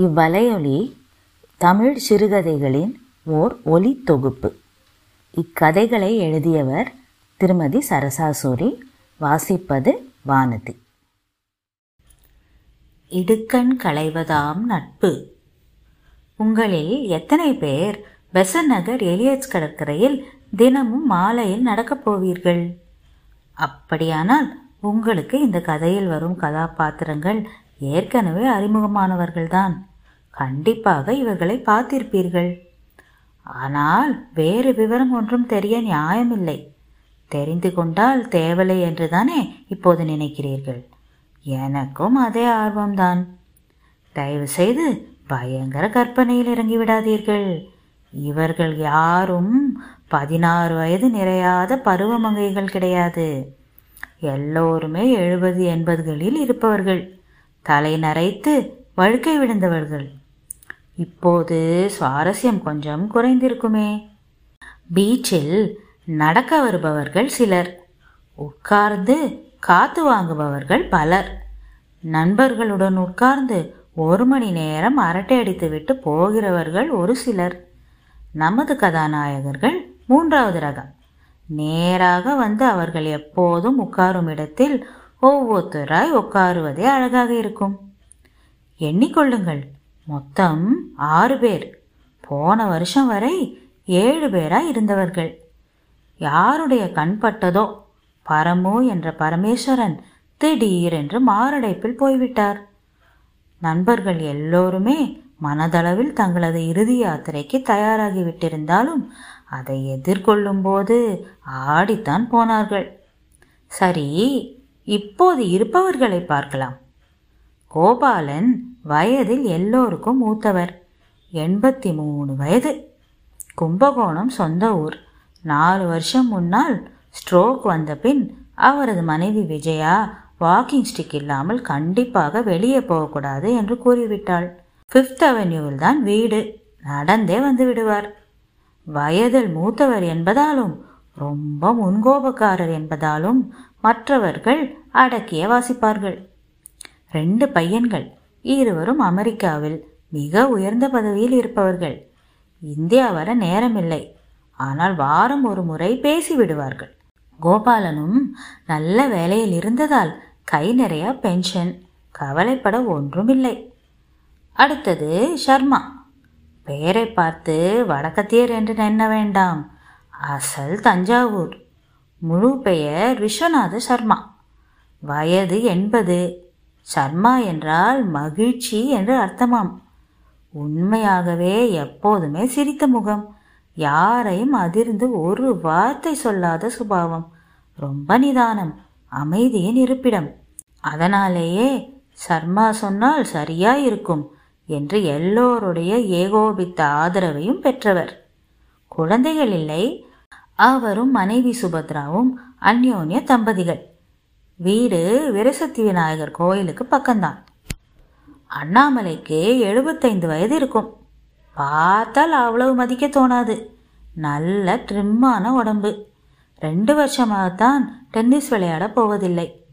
இவ்வலையொலி தமிழ் சிறுகதைகளின் ஓர் ஒலி தொகுப்பு. இக்கதைகளை எழுதியவர் திருமதி சரசாசூரி வாசிப்பது வானதி. இடுக்கண் களைவதாம் நட்பு. உங்களில் எத்தனை பேர் பெசன் நகர் எலியட்ஸ் கடற்கரையில் தினமும் மாலையில் நடக்கப் போவீர்கள்? அப்படியானால் உங்களுக்கு இந்த கதையில் வரும் கதாபாத்திரங்கள் ஏற்கனவே அறிமுகமானவர்கள்தான். கண்டிப்பாக இவர்களை பார்த்திருப்பீர்கள். ஆனால் வேறு விவரம் ஒன்றும் தெரிய நியாயமில்லை. தெரிந்து கொண்டால் தேவலை என்றுதானே இப்போது நினைக்கிறீர்கள். எனக்கும் அதே ஆர்வம்தான். தயவு செய்து பயங்கர கற்பனையில் இறங்கி விடாதீர்கள் இவர்கள் யாரும் பதினாறு வயது நிறையாத பருவமங்கைகள் கிடையாது. எல்லோருமே எழுபது எண்பதுகளில் இருப்பவர்கள். தலை நரைத்து வழுக்கை விழுந்தவர்கள். இப்போது சுவாரஸ்யம் கொஞ்சம் குறைந்திருக்குமே. பீச்சில் நடக்க வருபவர்கள் சிலர். உட்கார்ந்து காத்து வாங்குபவர்கள் பலர். நண்பர்களுடன் உட்கார்ந்து ஒரு மணி நேரம் அரட்டை அடித்துவிட்டு போகிறவர்கள் ஒரு சிலர். நமது கதாநாயகர்கள் மூன்றாவது ரகம். நேராக வந்து அவர்கள் எப்போதும் உட்காரும் இடத்தில் ஒவ்வொருத்தராய் உட்காருவதே அழகாக இருக்கும். எண்ணிக்கொள்ளுங்கள். மொத்தம் ஆறு பேர். போன வருஷம் வரை ஏழு பேராக இருந்தவர்கள். யாருடைய கண் பட்டதோ? பரமு என்ற பரமேஸ்வரன் திடீரென்று மாரடைப்பில் போய்விட்டார். நண்பர்கள் எல்லோருமே மனதளவில் தங்களது இறுதி யாத்திரைக்கு தயாராகிவிட்டிருந்தாலும் அதை எதிர்கொள்ளும் போது ஆடித்தான் போனார்கள். சரி இப்போது இருப்பவர்களை பார்க்கலாம். கோபாலன் வயதில் எல்லோருக்கும் மூத்தவர். எண்பத்தி மூணு வயது. கும்பகோணம் சொந்த ஊர். நாலு வருஷம் முன்னால் ஸ்ட்ரோக் வந்த பின் அவரது மனைவி விஜயா வாக்கிங் ஸ்டிக் இல்லாமல் கண்டிப்பாக வெளியே போகக்கூடாது என்று கூறிவிட்டாள். ஃபிஃப்த் அவென்யூவில் தான் வீடு. நடந்தே வந்து விடுவார். வயதில் மூத்தவர் என்பதாலும் ரொம்ப முன்கோபக்காரர் என்பதாலும் மற்றவர்கள் அடக்கிய வாசிப்பார்கள். ரெண்டு பையன்கள். இருவரும் அமெரிக்காவில் மிக உயர்ந்த பதவியில் இருப்பவர்கள். இந்தியா வர நேரமில்லை. ஆனால் வாரம் ஒரு முறை பேசி விடுவார்கள். கோபாலனும் நல்ல வேலையில் இருந்ததால் கை நிறைய பென்ஷன் கவலைப்பட ஒன்றுமில்லை. அடுத்தது ஷர்மா. பெயரை பார்த்து வடக்கத்தியர் என்று எண்ண வேண்டாம். அசல் தஞ்சாவூர். முழு பெயர் விஸ்வநாத சர்மா வயது எண்பது. சர்மா என்றால் மகிழ்ச்சி என்று அர்த்தமாம். உண்மையாகவே எப்போதுமே சிரித்த முகம். யாரையும் அதிர்ந்து ஒரு வார்த்தை சொல்லாத சுபாவம். ரொம்ப நிதானம் அமைதியின் இருப்பிடம். அதனாலேயே சர்மா சொன்னால் சரியா இருக்கும் என்று எல்லோருடைய ஏகோபித்த ஆதரவையும் பெற்றவர். குழந்தைகள் இல்லை அவரும் மனைவி சுபத்ராவும் அந்யோன்ய தம்பதிகள். வீடு விரசத்தி விநாயகர் கோயிலுக்கு பக்கம்தான். அண்ணாமலைக்கு எழுபத்தைந்து வயது இருக்கும். பார்த்தால் அவ்வளவு மதிக்க தோணாது. நல்ல ட்ரிம்மான உடம்பு. ரெண்டு வருஷமாகத்தான் டென்னிஸ் விளையாட போவதில்லை.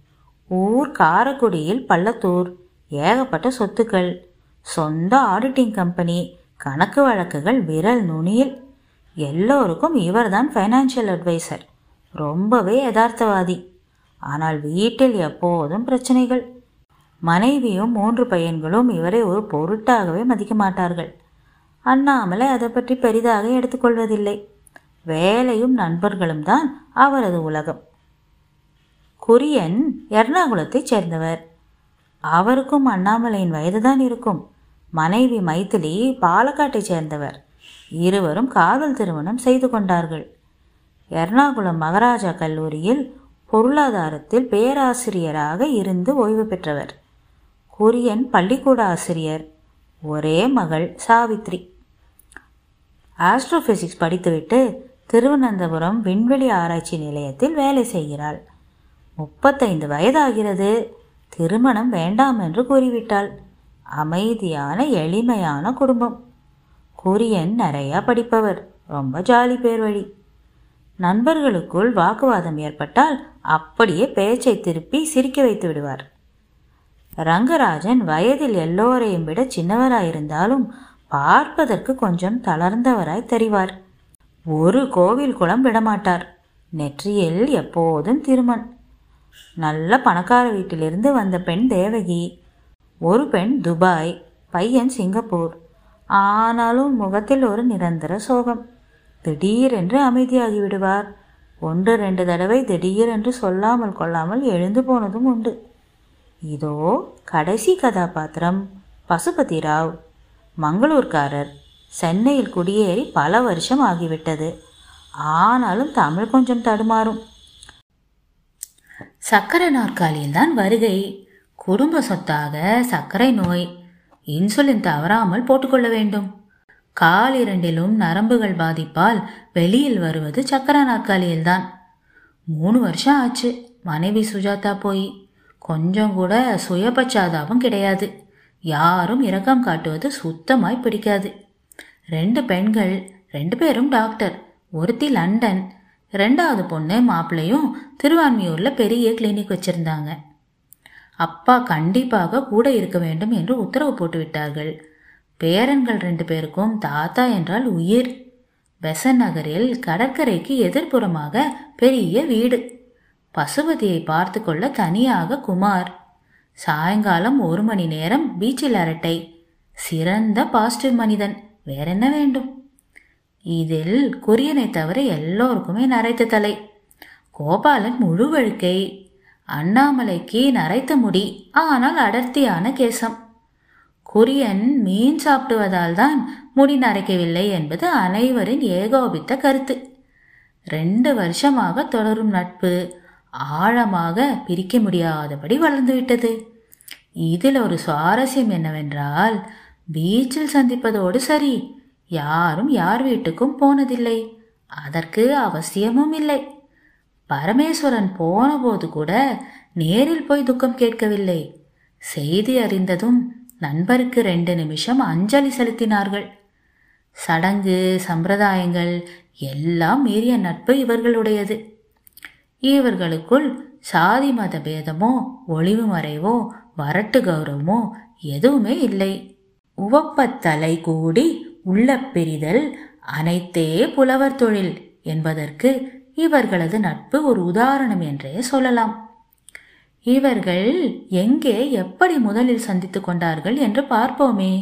ஊர் காரக்குடியில் பள்ளத்தூர். ஏகப்பட்ட சொத்துக்கள். சொந்த ஆடிட்டிங் கம்பெனி கணக்கு வழக்குகள் விரல் நுனியில். எல்லோருக்கும் இவர்தான் ஃபைனான்சியல் அட்வைசர் ரொம்பவே யதார்த்தவாதி. ஆனால் வீட்டில் எப்போதும் பிரச்சனைகள். மனைவியும் மூன்று பையன்களும் இவரை ஒரு பொருட்டாகவே மதிக்க மாட்டார்கள். அண்ணாமலை அதை பற்றி பெரிதாக எடுத்துக்கொள்வதில்லை வேலையும் நண்பர்களும் தான் அவரது உலகம். குரியன் எர்ணாகுளத்தைச் சேர்ந்தவர். அவருக்கும் அண்ணாமலையின் வயதுதான் இருக்கும். மனைவி மைத்திலி பாலக்காட்டைச் சேர்ந்தவர். இருவரும் காதல் திருமணம் செய்து கொண்டார்கள். எர்ணாகுளம் மகாராஜா கல்லூரியில் பொருளாதாரத்தில் பேராசிரியராக இருந்து ஓய்வு பெற்றவர். குரியன் பள்ளிக்கூட ஆசிரியர். ஒரே மகள் சாவித்ரி. ஆஸ்ட்ரோபிசிக்ஸ் படித்துவிட்டு திருவனந்தபுரம் விண்வெளி ஆராய்ச்சி நிலையத்தில் வேலை செய்கிறாள். முப்பத்தைந்து வயதாகிறது. திருமணம் வேண்டாம் என்று கூறிவிட்டாள். அமைதியான எளிமையான குடும்பம். குரியன் நிறையா படிப்பவர். ரொம்ப ஜாலி பேர் வழி நண்பர்களுக்குள் வாக்குவாதம் ஏற்பட்டால் அப்படியே பேச்சை திருப்பி சிரிக்க வைத்து விடுவார். ரங்கராஜன் வயதில் எல்லோரையும் விட சின்னவராயிருந்தாலும் பார்ப்பதற்கு கொஞ்சம் தளர்ந்தவராய் தெரிவார். ஒரு கோவில் குளம் விடமாட்டார். நெற்றியில் எப்போதும் திருமண். நல்ல பணக்கார வீட்டிலிருந்து வந்த பெண் தேவகி. ஒரு பெண் துபாய் பையன் சிங்கப்பூர். ஆனாலும் முகத்தில் ஒரு நிரந்தர சோகம். திடீரென்று அமைதியாகி விடுவார். ஒன்று ரெண்டு தடவை திடீரென்று சொல்லாமல் கொள்ளாமல் எழுந்து போனதும் உண்டு. இதோ கடைசி கதாபாத்திரம் பசுபதி ராவ் மங்களூர்காரர் சென்னையில் குடியேறி பல வருஷம் ஆகிவிட்டது. ஆனாலும் தமிழ் கொஞ்சம் தடுமாறும். சக்கரை நாற்காலியில்தான் வருகை. குடும்ப சொத்தாக சர்க்கரை நோய். இன்சுலின் தவறாமல் போட்டுக்கொள்ள வேண்டும். கால் இரண்டிலும் நரம்புகள் பாதிப்பால் வெளியில் வருவது சக்கர நாற்காலியில்தான். மூணு வருஷம் ஆச்சு. மனைவி சுஜாதா போய். கொஞ்சம் கூட சுயபச்சாதாவும் கிடையாது. யாரும் இரக்கம் காட்டுவது சுத்தமாய் பிடிக்காது. ரெண்டு பெண்கள் ரெண்டு பேரும் டாக்டர். ஒருத்தி லண்டன். ரெண்டாவது பொண்ணு மாப்பிள்ளையும் திருவான்மியூரில் பெரிய கிளினிக் வச்சுருந்தாங்க. அப்பா கண்டிப்பாக கூட இருக்க வேண்டும் என்று உத்தரவு போட்டு விட்டார்கள் பேரன்கள் ரெண்டு பேருக்கும் தாத்தா என்றால் உயிர். பெசன் நகரில் கடற்கரைக்கு எதிர்ப்புறமாக பெரிய வீடு. பசுபதியை பார்த்து கொள்ள தனியாக குமார். சாயங்காலம் ஒரு மணி நேரம் பீச்சில் அரட்டை. சிறந்த பாசிட்டிவ் மனிதன். வேற என்ன வேண்டும்? இதில் குரியனை தவிர எல்லோருக்குமே நரைத்த தலை. கோபாலன் முழு வழுக்கை. அண்ணாமலைக்கு நரைத்த முடி. ஆனால் அடர்த்தியான கேசம். குரியன் மீன் சாப்பிடுவதால் தான் முடி நரைக்கவில்லை என்பது அனைவரின் ஏகோபித்த கருத்து. ரெண்டு வருஷமாக தொடரும் நட்பு ஆழமாக பிரிக்க முடியாதபடி வளர்ந்துவிட்டது. இதில் ஒரு சுவாரஸ்யம் என்னவென்றால் பீச்சில் சந்திப்பதோடு சரி யாரும் யார் வீட்டுக்கும் போனதில்லை. அதற்கு அவசியமும் இல்லை. பரமேஸ்வரன் போனபோது கூட நேரில் போய் துக்கம் கேட்கவில்லை. செய்தி அறிந்ததும் நண்பருக்கு ரெண்டு நிமிஷம் அஞ்சலி செலுத்தினார்கள். சடங்கு சம்பிரதாயங்கள் எல்லாம் மீறிய நட்பு இவர்களுடையது. இவர்களுக்குள் சாதி மத பேதமோ ஒளிவு மறைவோ வரட்டு கௌரவமோ எதுவுமே இல்லை. உவப்பத்தலை கூடி உள்ள பிரிதல் அனைத்தே புலவர் தொழில் என்பதற்கு இவர்களது நட்பு ஒரு உதாரணம் என்றே சொல்லலாம். இவர்கள் எங்கே எப்படி முதலில் சந்தித்து கொண்டார்கள் என்று பார்ப்போமே.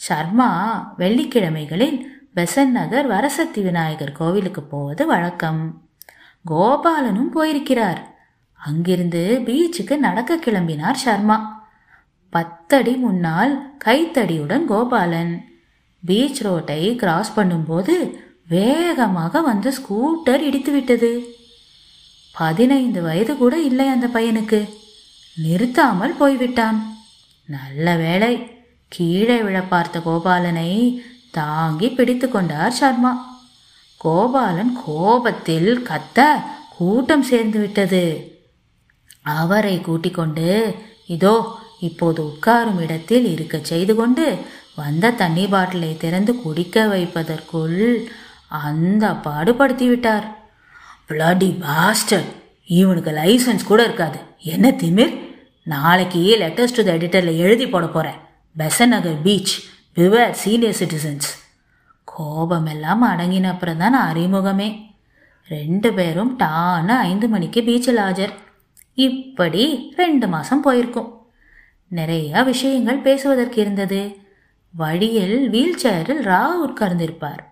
சர்மா வெள்ளிக்கிழமைகளில் பெசன் நகர் வரசத்தி விநாயகர் கோவிலுக்கு போவது வழக்கம். கோபாலனும் போயிருக்கிறார். அங்கிருந்து பீச்சுக்கு நடக்க கிளம்பினார் சர்மா பத்தடி முன்னால் கைத்தடியுடன் கோபாலன். பீச் ரோட்டை கிராஸ் பண்ணும்போது வேகமாக வந்து ஸ்கூட்டர் இடித்து விட்டது பதினைந்து வயது கூட இல்லை அந்த பையனுக்கு. நிறுத்தாமல் போய்விட்டான். நல்ல வேளை கீழே விழ பார்த்த கோபாலனை தாங்கி பிடித்து கொண்டார் சர்மா கோபாலன் கோபத்தில் கத்த கூட்டம் சேர்ந்து விட்டது. அவரை கூட்டிக் கொண்டு இதோ இப்போது உட்காரும் இடத்தில் இருக்க செய்து கொண்டு வந்த தண்ணி பாட்டிலை திறந்து குடிக்க வைப்பதற்குள் அந்த பாடுபடுத்தி விட்டார். பிளடி பாஸ்டர் இவனுக்கு லைசன்ஸ் கூட இருக்காது. என்ன திமிர்? நாளைக்கு லெட்டர்ஸ் டு த எடிட்டரில் எழுதி போட போகிறேன் பெசன் நகர் பீச் பிவர் சீனியர் சிட்டிசன்ஸ் கோபமெல்லாம் அடங்கின அப்புறம் தான் அறிமுகமே. ரெண்டு பேரும் டான்னு ஐந்து மணிக்கு பீச்சில் ஆஜர். இப்படி ரெண்டு மாதம் போயிருக்கும். நிறைய விஷயங்கள் பேசுவதற்கு இருந்தது. வழியில் வீல் சேரில் ராவ் உட்கார்ந்திருப்பார்.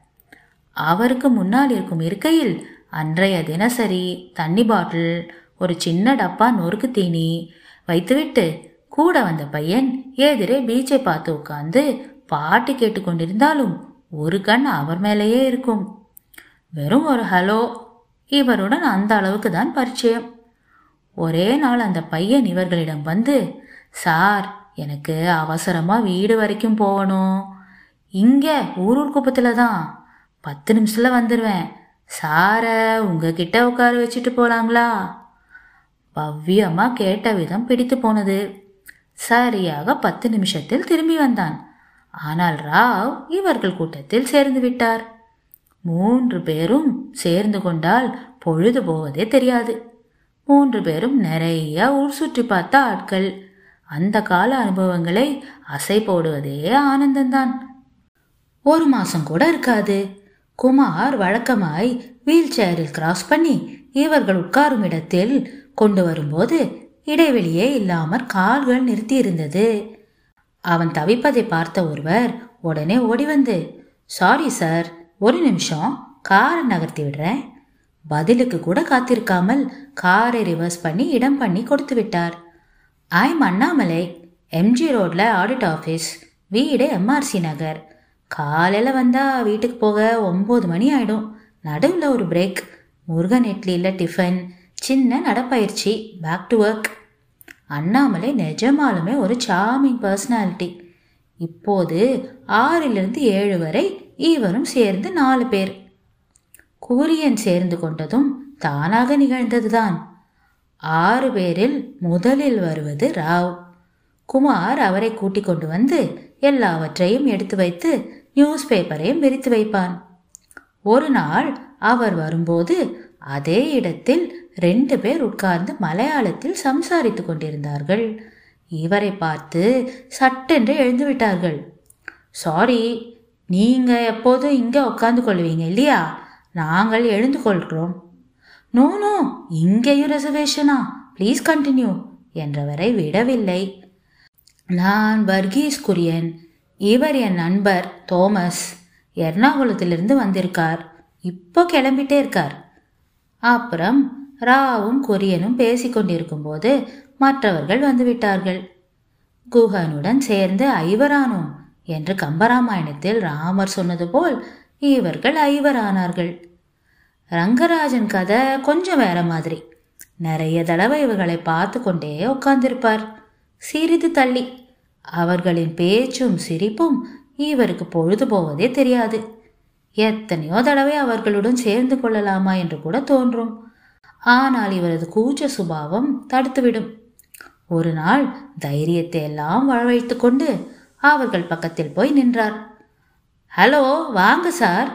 அவருக்கு முன்னால் இருக்கும் இருக்கையில் அன்றைய தினசரி தண்ணி பாட்டில் ஒரு சின்ன டப்பா நொறுக்கு தீனி வைத்துவிட்டு கூட வந்த பையன் எதிரே பீச்சை பார்த்து உட்கார்ந்து பாட்டு கேட்டுக்கொண்டிருந்தாலும் ஒரு கண் அவர் மேலேயே இருக்கும். வெறும் ஒரு ஹலோ இவருடன் அந்த அளவுக்கு தான் பரிச்சயம். ஒரே நாள் அந்த பையன் இவர்களிடம் வந்து சார் எனக்கு அவசரமா வீடு வரைக்கும் போகணும். இங்க ஊரூர் குப்பத்துல தான் பத்து நிமிஷத்துல வந்துடுவேன் சாரை உங்ககிட்ட உட்கார வச்சுட்டு போலாங்களா? பவ்யமா கேட்ட விதம் பிடித்து போனது. சரியாக பத்து நிமிஷத்தில் திரும்பி வந்தான். ஆனால் ராவ் இவர்கள் கூட்டத்தில் சேர்ந்து விட்டார். மூன்று பேரும் சேர்ந்து கொண்டால் பொழுது போவதே தெரியாது. மூன்று பேரும் நிறைய ஊர் சுற்றி பார்த்த ஆட்கள். அந்த கால அனுபவங்களை அசை போடுவதே ஆனந்தந்தான் ஒரு மாசம் கூட இருக்காது. குமார் வழக்கமாய் வீல் சேரில் கிராஸ் பண்ணி இவர்கள் உட்காரும் இடத்தில் கொண்டு வரும்போது இடைவெளியே இல்லாமற் கால்கள் நிறுத்தி இருந்தது அவன் தவிப்பதை பார்த்த ஒருவர் உடனே ஓடி வந்து சாரி சார் ஒரு நிமிஷம். காரை நகர்த்தி விடுறேன். பதிலுக்கு கூட காத்திருக்காமல் காரை ரிவர்ஸ் பண்ணி இடம் பண்ணி கொடுத்து விட்டார். ஐம் அண்ணாமலை. எம்ஜி ரோட்ல ஆடிட் ஆஃபீஸ் வீடு எம்ஆர்சி நகர். காலையில் வந்தால் வீட்டுக்கு போக ஒம்பது மணி ஆகிடும் நடுவில் ஒரு பிரேக் முருகன் இட்லியில் டிஃபன் சின்ன நடப்பயிற்சி. பேக் டு ஒர்க் அண்ணாமலை நிஜமாலுமே ஒரு சாமிங் பர்சனாலிட்டி இப்போது ஆறிலிருந்து ஏழு வரை இவரும் சேர்ந்து நாலு பேர். கூரியன் சேர்ந்து கொண்டதும் தானாக நிகழ்ந்ததுதான். ஆறு பேரில் முதலில் வருவது ராவ். குமார் அவரை கூட்டிக் கொண்டு வந்து எல்லாவற்றையும் எடுத்து வைத்து நியூஸ் பேப்பரையும் விரித்து வைப்பான். ஒரு நாள் அவர் வரும்போது அதே இடத்தில் ரெண்டு பேர் உட்கார்ந்து மலையாளத்தில் சம்சாரித்து கொண்டிருந்தார்கள். இவரை பார்த்து சட்டென்று எழுந்து விட்டார்கள். சாரி நீங்க எப்போதும் இங்கே உட்கார்ந்து கொள்வீங்க இல்லையா? நாங்கள் எழுந்து கொள்கிறோம். நோ நோ இங்கேயும் ரெசர்வேஷனா ப்ளீஸ் கண்டினியூ என்றவரை விடவில்லை. நான் வர்கீஸ் குரியன் இவர் என் நண்பர் தோமஸ். எர்ணாகுளத்திலிருந்து வந்திருக்கார். இப்போ கிளம்பிட்டே இருக்கார். அப்புறம் ராவும் கொரியனும் பேசிக்கொண்டிருக்கும் போது மற்றவர்கள் வந்துவிட்டார்கள் குஹனுடன் சேர்ந்து ஐவரானோம் என்று கம்பராமாயணத்தில் ராமர் சொன்னது போல் இவர்கள் ஐவரானார்கள். ரங்கராஜன் கதை கொஞ்சம் வேற மாதிரி. நிறைய தடவை இவர்களை பார்த்து கொண்டே உட்கார்ந்திருப்பார். சிறிது தள்ளி. அவர்களின் பேச்சும் சிரிப்பும் இவருக்கு பொழுது போவதே தெரியாது. எத்தனையோ தடவை அவர்களுடன் சேர்ந்து கொள்ளலாமா என்று கூட தோன்றும். ஆனால் இவரது கூச்ச சுபாவம் தடுத்துவிடும். ஒரு நாள் தைரியத்தை எல்லாம் வரவழைத்து கொண்டு அவர்கள் பக்கத்தில் போய் நின்றார். ஹலோ வாங்க சார்.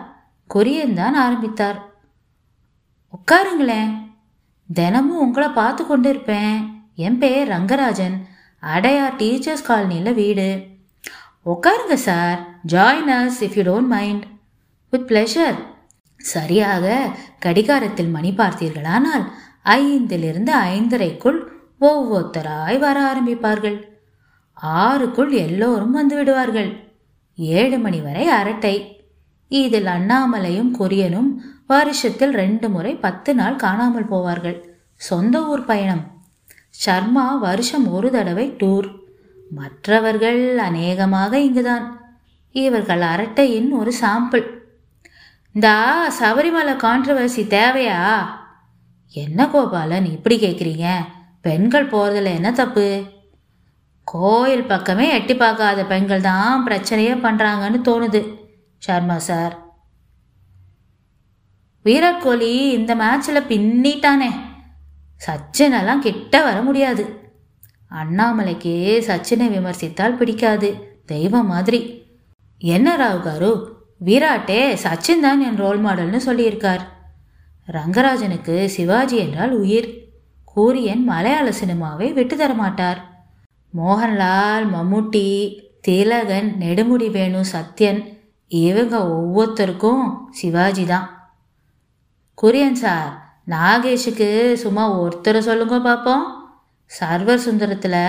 கொரியன் தான் ஆரம்பித்தார். உட்காருங்களேன். தினமும் உங்களை பார்த்து கொண்டு இருப்பேன் என் பேர் ரங்கராஜன். அடையார் டீச்சர்ஸ் காலனியில் வீடு. உட்காருங்க sir join us if you don't mind with pleasure சரியாக கடிகாரத்தில் மணி பார்த்தீர்களானால் ஐந்திலிருந்து ஐந்தரைக்குள் ஒவ்வொருத்தராய் வர ஆரம்பிப்பார்கள். ஆறுக்குள் எல்லோரும் வந்து விடுவார்கள். ஏழு மணி வரை அரட்டை. இதில் அண்ணாமலையும் கொரியனும் வருஷத்தில் ரெண்டு முறை பத்து நாள் காணாமல் போவார்கள். சொந்த ஊர் பயணம். சர்மா வருஷம் ஒரு தடவை டூர் மற்றவர்கள் அநேகமாக இங்குதான். இவர்கள் அரட்டையின் ஒரு சாம்பிள் இந்தா சபரிமலை கான்ட்ரவர்சி தேவையா? என்ன கோபாலன் இப்படி கேட்குறீங்க பெண்கள் போகிறதுல என்ன தப்பு? கோயில் பக்கமே எட்டி பார்க்காத பெண்கள் தான் பிரச்சனையே பண்ணுறாங்கன்னு தோணுது சர்மா சார். விராட் கோலி இந்த மேட்ச்சில் பின்னிட்டானே. சச்சினெல்லாம் கிட்ட வர முடியாது. அண்ணாமலைக்கு சச்சினை விமர்சித்தால் பிடிக்காது. தெய்வம் மாதிரி. என்ன ராவ் காரு? விராட்டே சச்சின் தான் என் ரோல் மாடல்னு சொல்லியிருக்கார். ரங்கராஜனுக்கு சிவாஜி என்றால் உயிர். கூரியன் மலையாள சினிமாவை விட்டு தர மாட்டார். மோகன்லால் மம்முட்டி திலகன் நெடுமுடி வேணு சத்யன் இவங்க ஒவ்வொருத்தருக்கும் சிவாஜி தான். குரியன் சார் நாகேஷுக்கு சும்மா ஒருத்தரை சொல்லுங்க பார்ப்போம் சர்வர் சுந்தரத்தில்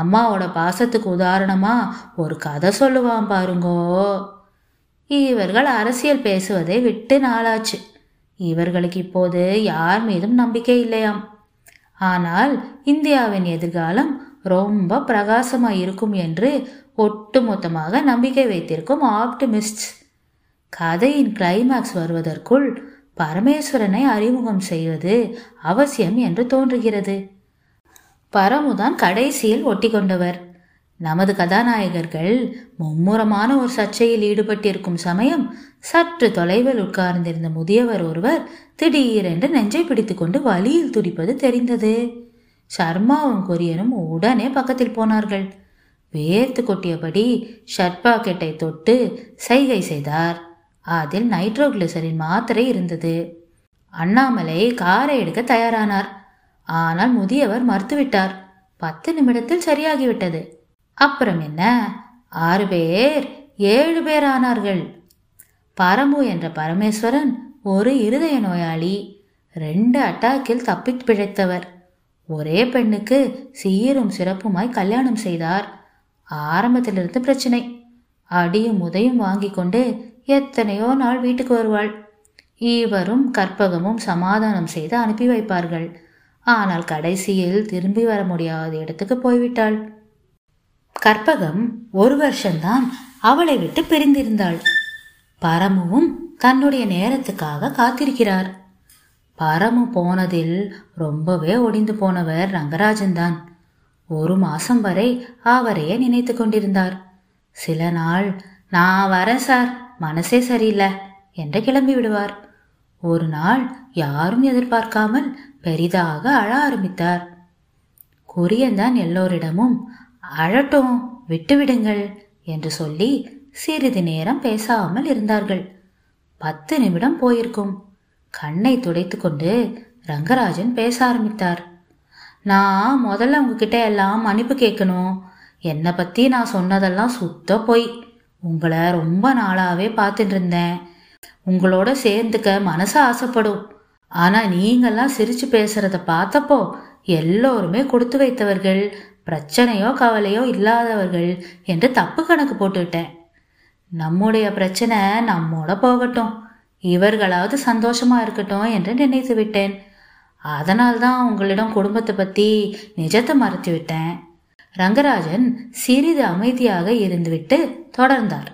அம்மாவோட பாசத்துக்கு உதாரணமாக ஒரு கதை சொல்லுவான் பாருங்கோ. இவர்கள் அரசியல் பேசுவதை விட்டு நாளாச்சு. இவர்களுக்கு இப்போது யார் மீதும் நம்பிக்கை இல்லையாம். ஆனால் இந்தியாவின் எதிர்காலம் ரொம்ப பிரகாசமாக இருக்கும் என்று ஒட்டுமொத்தமாக நம்பிக்கை வைத்திருக்கும் ஆப்டிமிஸ்ட். கதையின் கிளைமேக்ஸ் வருவதற்குள் பரமேஸ்வரனை அறிமுகம் செய்வது அவசியம் என்று தோன்றுகிறது. பரமுதான் கடைசியில் ஒட்டி கொண்டவர் நமது கதாநாயகர்கள் மும்முரமான ஒரு சர்ச்சையில் ஈடுபட்டிருக்கும் சமயம் சற்று தொலைவில் உட்கார்ந்திருந்த முதியவர் ஒருவர் திடீரென்று நெஞ்சை பிடித்துக்கொண்டு வலியில் துடிப்பது தெரிந்தது. சர்மாவும் கொரியனும் உடனே பக்கத்தில் போனார்கள். வேர்த்து கொட்டியபடி ஷர்ட் பாக்கெட்டை தொட்டு சைகை செய்தார். அதில் நைட்ரோகிளிசரின் மாத்திரை இருந்தது. அண்ணாமலை காரை எடுக்க தயாரானார். ஆனால் முதியவர் மறுத்துவிட்டார். பத்து நிமிடத்தில் சரியாகிவிட்டது. அப்புறம் என்ன? ஆறு பேர் ஏழு பேர் ஆனார்கள். பரமு என்ற பரமேஸ்வரன் ஒரு இருதய நோயாளி. ரெண்டு அட்டாக்கில் தப்பி பிழைத்தவர். ஒரே பெண்ணுக்கு சீரும் சிறப்புமாய் கல்யாணம் செய்தார். ஆரம்பத்திலிருந்து பிரச்சனை. அடியும் உதையும் வாங்கி கொண்டு எத்தனையோ நாள் வீட்டுக்கு வருவாள். இவரும் கற்பகமும் சமாதானம் செய்து அனுப்பி வைப்பார்கள். ஆனால் கடைசியில் திரும்பி வர முடியாத இடத்துக்கு போய்விட்டாள். கற்பகம் ஒரு வருஷம்தான் அவளை விட்டு பிரிந்திருந்தாள். பரமுவும் தன்னுடைய நேரத்துக்காக காத்திருக்கிறார். பரமு போனதில் ரொம்பவே ஒடிந்து போனவர் ரங்கராஜன் தான் ஒரு மாசம் வரை அவரையே நினைத்து கொண்டிருந்தார். சில நாள் நான் வரேன் சார். மனசே சரியில்லை என்று கிளம்பி விடுவார். ஒரு நாள் யாரும் எதிர்பார்க்காமல் பெரிதாக அழ ஆரம்பித்தார். கொரியன்தான் எல்லோரிடமும் அழட்டும் விட்டுவிடுங்கள் என்று சொல்லி சிறிது நேரம் பேசாமல் இருந்தார்கள். பத்து நிமிடம் போயிருக்கும். கண்ணை துடைத்து கொண்டு ரங்கராஜன் பேச ஆரம்பித்தார். நான் முதல்ல உங்ககிட்ட எல்லாம் மன்னிப்பு கேட்கணும். என்னை பற்றி நான் சொன்னதெல்லாம் சுத்த போய். உங்களை ரொம்ப நாளாவே பார்த்துட்டு இருந்தேன் உங்களோட சேர்ந்துக்க மனசு ஆசைப்படும். ஆனால் நீங்கள்லாம் சிரிச்சு பேசுறத பார்த்தப்போ எல்லோருமே கொடுத்து வைத்தவர்கள் பிரச்சனையோ கவலையோ இல்லாதவர்கள் என்று தப்பு கணக்கு போட்டுவிட்டேன் நம்முடைய பிரச்சனை நம்மோட போகட்டும். இவர்களாவது சந்தோஷமா இருக்கட்டும் என்று நினைத்து விட்டேன். அதனால்தான் உங்களிடம் குடும்பத்தை பற்றி நிஜத்தை மறைத்து விட்டேன். ரங்கராஜன் சிறிது அமைதியாக இருந்துவிட்டு தொடர்ந்தார்.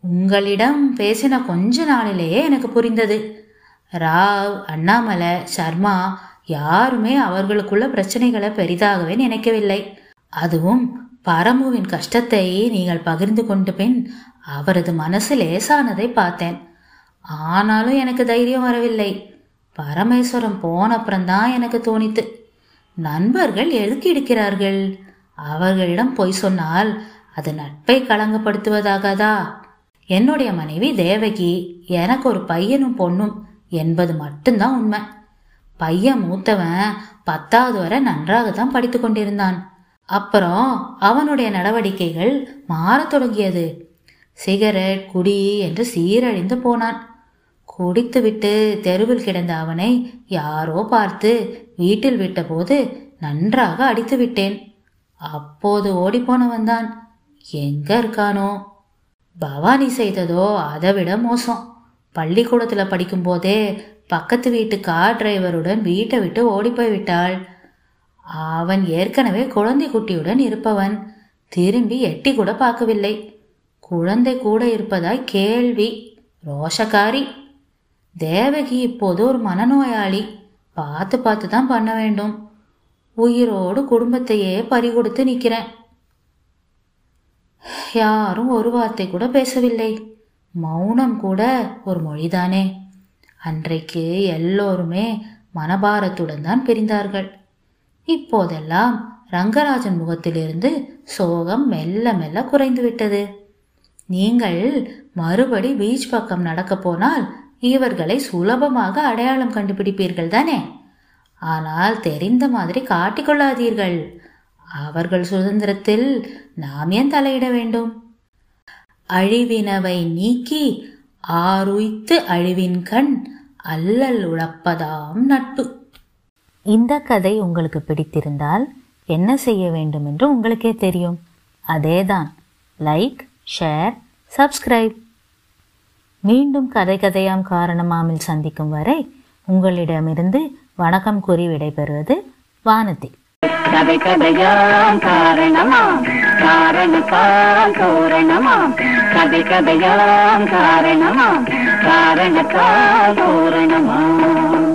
உங்களிடம் பேசின கொஞ்ச நாளிலேயே எனக்கு புரிந்தது. ராவ் அண்ணாமலை சர்மா யாருமே அவர்களுக்குள்ள பிரச்சனைகளை பெரிதாகவே நினைக்கவில்லை. அதுவும் பரமுவின் கஷ்டத்தை நீங்கள் பகிர்ந்து கொண்டு பின் அவரது மனசு லேசானதை பார்த்தேன். ஆனாலும் எனக்கு தைரியம் வரவில்லை. பரமேஸ்வரம் போனப்புறம்தான் எனக்கு தோணித்து. நண்பர்கள் எதுக்கு இருக்கிறார்கள் அவர்களிடம் பொய் சொன்னால் அது நட்பை களங்கப்படுத்துவதாகாதா? என்னுடைய மனைவி தேவகி எனக்கு ஒரு பையனும் பொண்ணும் என்பது மட்டும்தான் உண்மை. பையன் மூத்தவன் பத்தாவது வரை நன்றாக தான் படித்து கொண்டிருந்தான். அப்புறம் அவனுடைய நடவடிக்கைகள் மாறத் தொடங்கியது. சிகரெட் குடி என்று சீரழிந்து போனான். குடித்துவிட்டு தெருவில் கிடந்த அவனை யாரோ பார்த்து வீட்டில் விட்டபோது நன்றாக அடித்து விட்டேன் அப்போது ஓடிப்போனவன் தான். எங்க இருக்கானோ? பவானி செய்ததோ அதை விட மோசம். பள்ளிக்கூடத்தில் படிக்கும்போதே பக்கத்து வீட்டு கார் டிரைவருடன் வீட்டை விட்டு ஓடி விட்டாள். அவன் ஏற்கனவே குழந்தை குட்டியுடன் இருப்பவன். திரும்பி எட்டி கூட பார்க்கவில்லை. குழந்தை கூட இருப்பதாய் கேள்வி. ரோஷக்காரி. தேவகி இப்போது ஒரு மனநோயாளி. பார்த்து பார்த்து தான் பண்ண வேண்டும். உயிரோடு குடும்பத்தையே பறிகொடுத்து நிற்கிறேன் யாரும் ஒரு வார்த்தை கூட பேசவில்லை. மௌனம் கூட ஒரு மொழிதானே. அன்றைக்கு எல்லோருமே மனபாரத்துடன் தான் பிரிந்தார்கள். இப்போதெல்லாம் ரங்கராஜன் முகத்திலிருந்து சோகம் மெல்ல மெல்ல குறைந்து விட்டது. நீங்கள் மறுபடி பீச் பக்கம் நடக்க போனால் இவர்களை சுலபமாக அடையாளம் கண்டுபிடிப்பீர்கள் தானே ஆனால் தெரிந்த மாதிரி காட்டிக்கொள்ளாதீர்கள் அவர்கள் சுதந்திரத்தில் நாம் ஏன் தலையிட வேண்டும்? அழிவினவை நீக்கி ஆருய்த்து அழிவின் கண் அல்லல் உழப்பதாம் நட்பு. இந்த கதை உங்களுக்கு பிடித்திருந்தால் என்ன செய்ய வேண்டும் என்று உங்களுக்கே தெரியும். அதேதான் லைக் ஷேர் சப்ஸ்கிரைப் மீண்டும் கதை கதையாம் காரணமாமில் சந்திக்கும் வரை உங்களிடமிருந்து வணக்கம் கூறி விடைபெறுவது வானதி. கதை கதையாம் காரணமாம் காரணத்தால் தோரணமாம். கதை கதையாம் காரணமாம் காரணத்தால் தோரணமாம்.